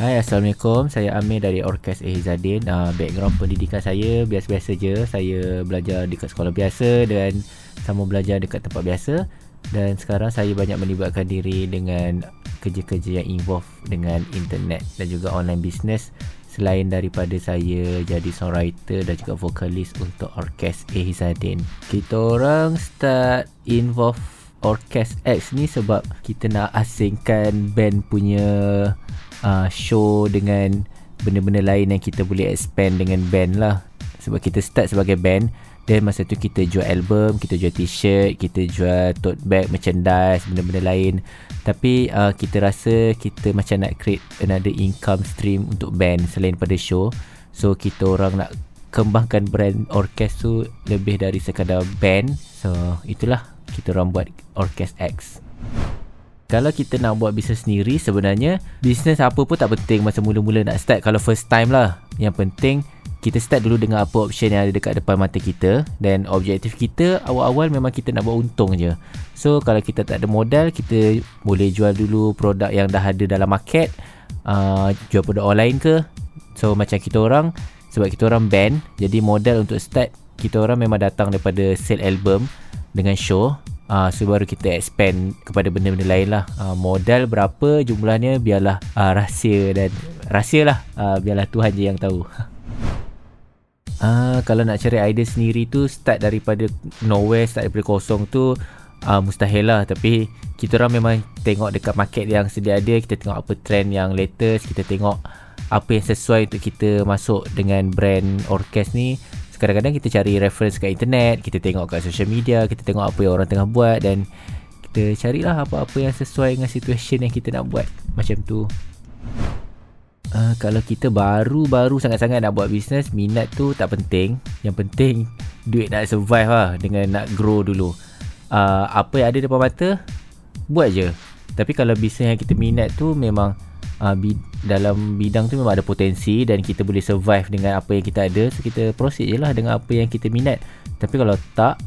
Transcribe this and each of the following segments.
Hai Assalamualaikum. Saya Amir dari Orkes Ehizadin. Uh, Background pendidikan saya Biasa-biasa je. Saya belajar dekat sekolah biasa Dan sama belajar dekat tempat biasa. Dan sekarang saya banyak melibatkan diri Dengan kerja-kerja yang involve Dengan internet Dan juga online business. Selain daripada saya jadi songwriter dan juga vokalis untuk Orkes Ehizadin. Kita orang start involve Orkes X ni sebab kita nak asingkan band punya uh, show dengan benda-benda lain yang kita boleh expand dengan band lah. Sebab kita start sebagai band dan masa tu kita jual album kita jual t-shirt kita jual tote bag merchandise benda-benda lain. Tapi uh, kita rasa kita macam nak create another income stream untuk band selain pada show. So kita orang nak kembangkan brand orkes tu lebih dari sekadar band. So itulah kita orang buat orkes X kalau kita nak buat bisnes sendiri sebenarnya bisnes apa pun tak penting masa mula-mula nak start. Kalau first time lah yang penting kita start dulu dengan apa option yang ada dekat depan mata kita. Dan objektif kita awal-awal memang kita nak buat untung je. So kalau kita tak ada modal kita boleh jual dulu produk yang dah ada dalam market uh, jual produk online ke. So macam kita orang sebab kita orang band jadi modal untuk start kita orang memang datang daripada sale album dengan show uh, so baru kita expand kepada benda-benda lain lah. Uh, modal berapa jumlahnya biarlah uh, rahsia dan rahsia lah. Uh, biarlah Tuhan je yang tahu. Uh, kalau nak cari idea sendiri tu start daripada nowhere start daripada kosong tu uh, mustahil lah. Tapi kita orang memang tengok dekat market yang sedia ada kita tengok apa trend yang latest kita tengok apa yang sesuai untuk kita masuk dengan brand orkes ni kadang-kadang kita cari reference kat internet kita tengok kat social media kita tengok apa yang orang tengah buat dan kita carilah apa-apa yang sesuai dengan situation yang kita nak buat. Macam tu. Uh, kalau kita baru-baru sangat-sangat nak buat bisnes minat tu tak penting. Yang penting duit nak survive lah dengan nak grow dulu. Uh, apa yang ada depan mata buat je. Tapi kalau bisnes yang kita minat tu memang uh, bid- dalam bidang tu memang ada potensi dan kita boleh survive dengan apa yang kita ada. So kita proceed je lah dengan apa yang kita minat. Tapi kalau tak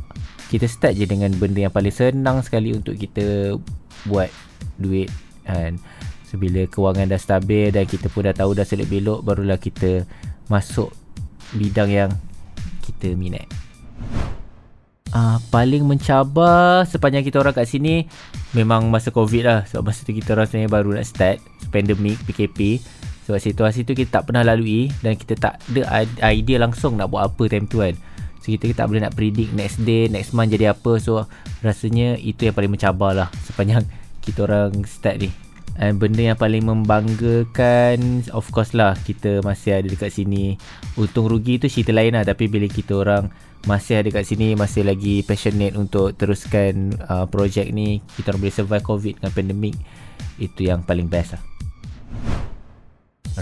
kita start je dengan benda yang paling senang sekali untuk kita buat duit kan. So bila kewangan dah stabil dan kita pun dah tahu dah selip belok barulah kita masuk bidang yang kita minat uh, paling mencabar sepanjang kita orang kat sini memang masa covid lah. Sebab masa tu kita orang sebenarnya baru nak start pandemik PKP sebab situasi tu kita tak pernah lalui dan kita tak ada idea langsung nak buat apa time tu kan. So kita, kita tak boleh nak predict next day next month jadi apa. So rasanya itu yang paling mencabar lah sepanjang kita orang start ni And benda yang paling membanggakan Of course lah Kita masih ada dekat sini. Untung rugi tu cerita lain lah Tapi bila kita orang Masih ada dekat sini Masih lagi passionate Untuk teruskan uh, Projek ni Kita orang boleh survive covid Dengan pandemik Itu yang paling best lah.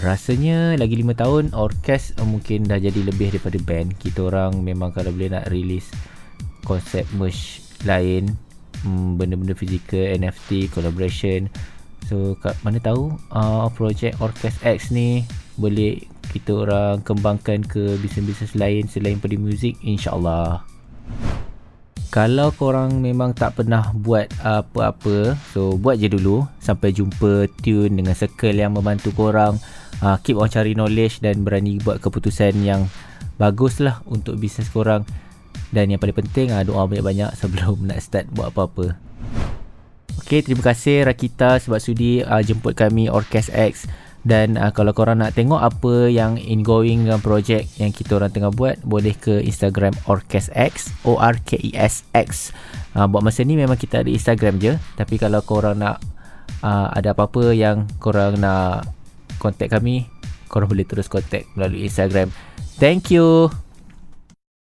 Rasanya Lagi 5 tahun Orkes Mungkin dah jadi lebih daripada band. Kita orang memang Kalau boleh nak release Konsep merch Lain hmm, Benda-benda fizikal NFT Collaboration So kat mana tahu uh, projek Orkes X ni boleh kita orang kembangkan ke bisnes-bisnes lain selain pada muzik insyaAllah. Kalau korang memang tak pernah buat apa-apa, so buat je dulu sampai jumpa tune dengan circle yang membantu korang uh, keep on cari knowledge dan berani buat keputusan yang bagus lah untuk bisnes korang. Dan yang paling penting uh, doa banyak-banyak sebelum nak start buat apa-apa. Okay, terima kasih Rakita sebab sudi uh, jemput kami Orkes X dan uh, kalau korang nak tengok apa yang ingoing dengan projek yang kita orang tengah buat boleh ke Instagram Orkes X O R K E S X. Uh, buat masa ni memang kita ada Instagram je tapi kalau korang nak uh, ada apa-apa yang korang nak contact kami korang boleh terus contact melalui Instagram. Thank you.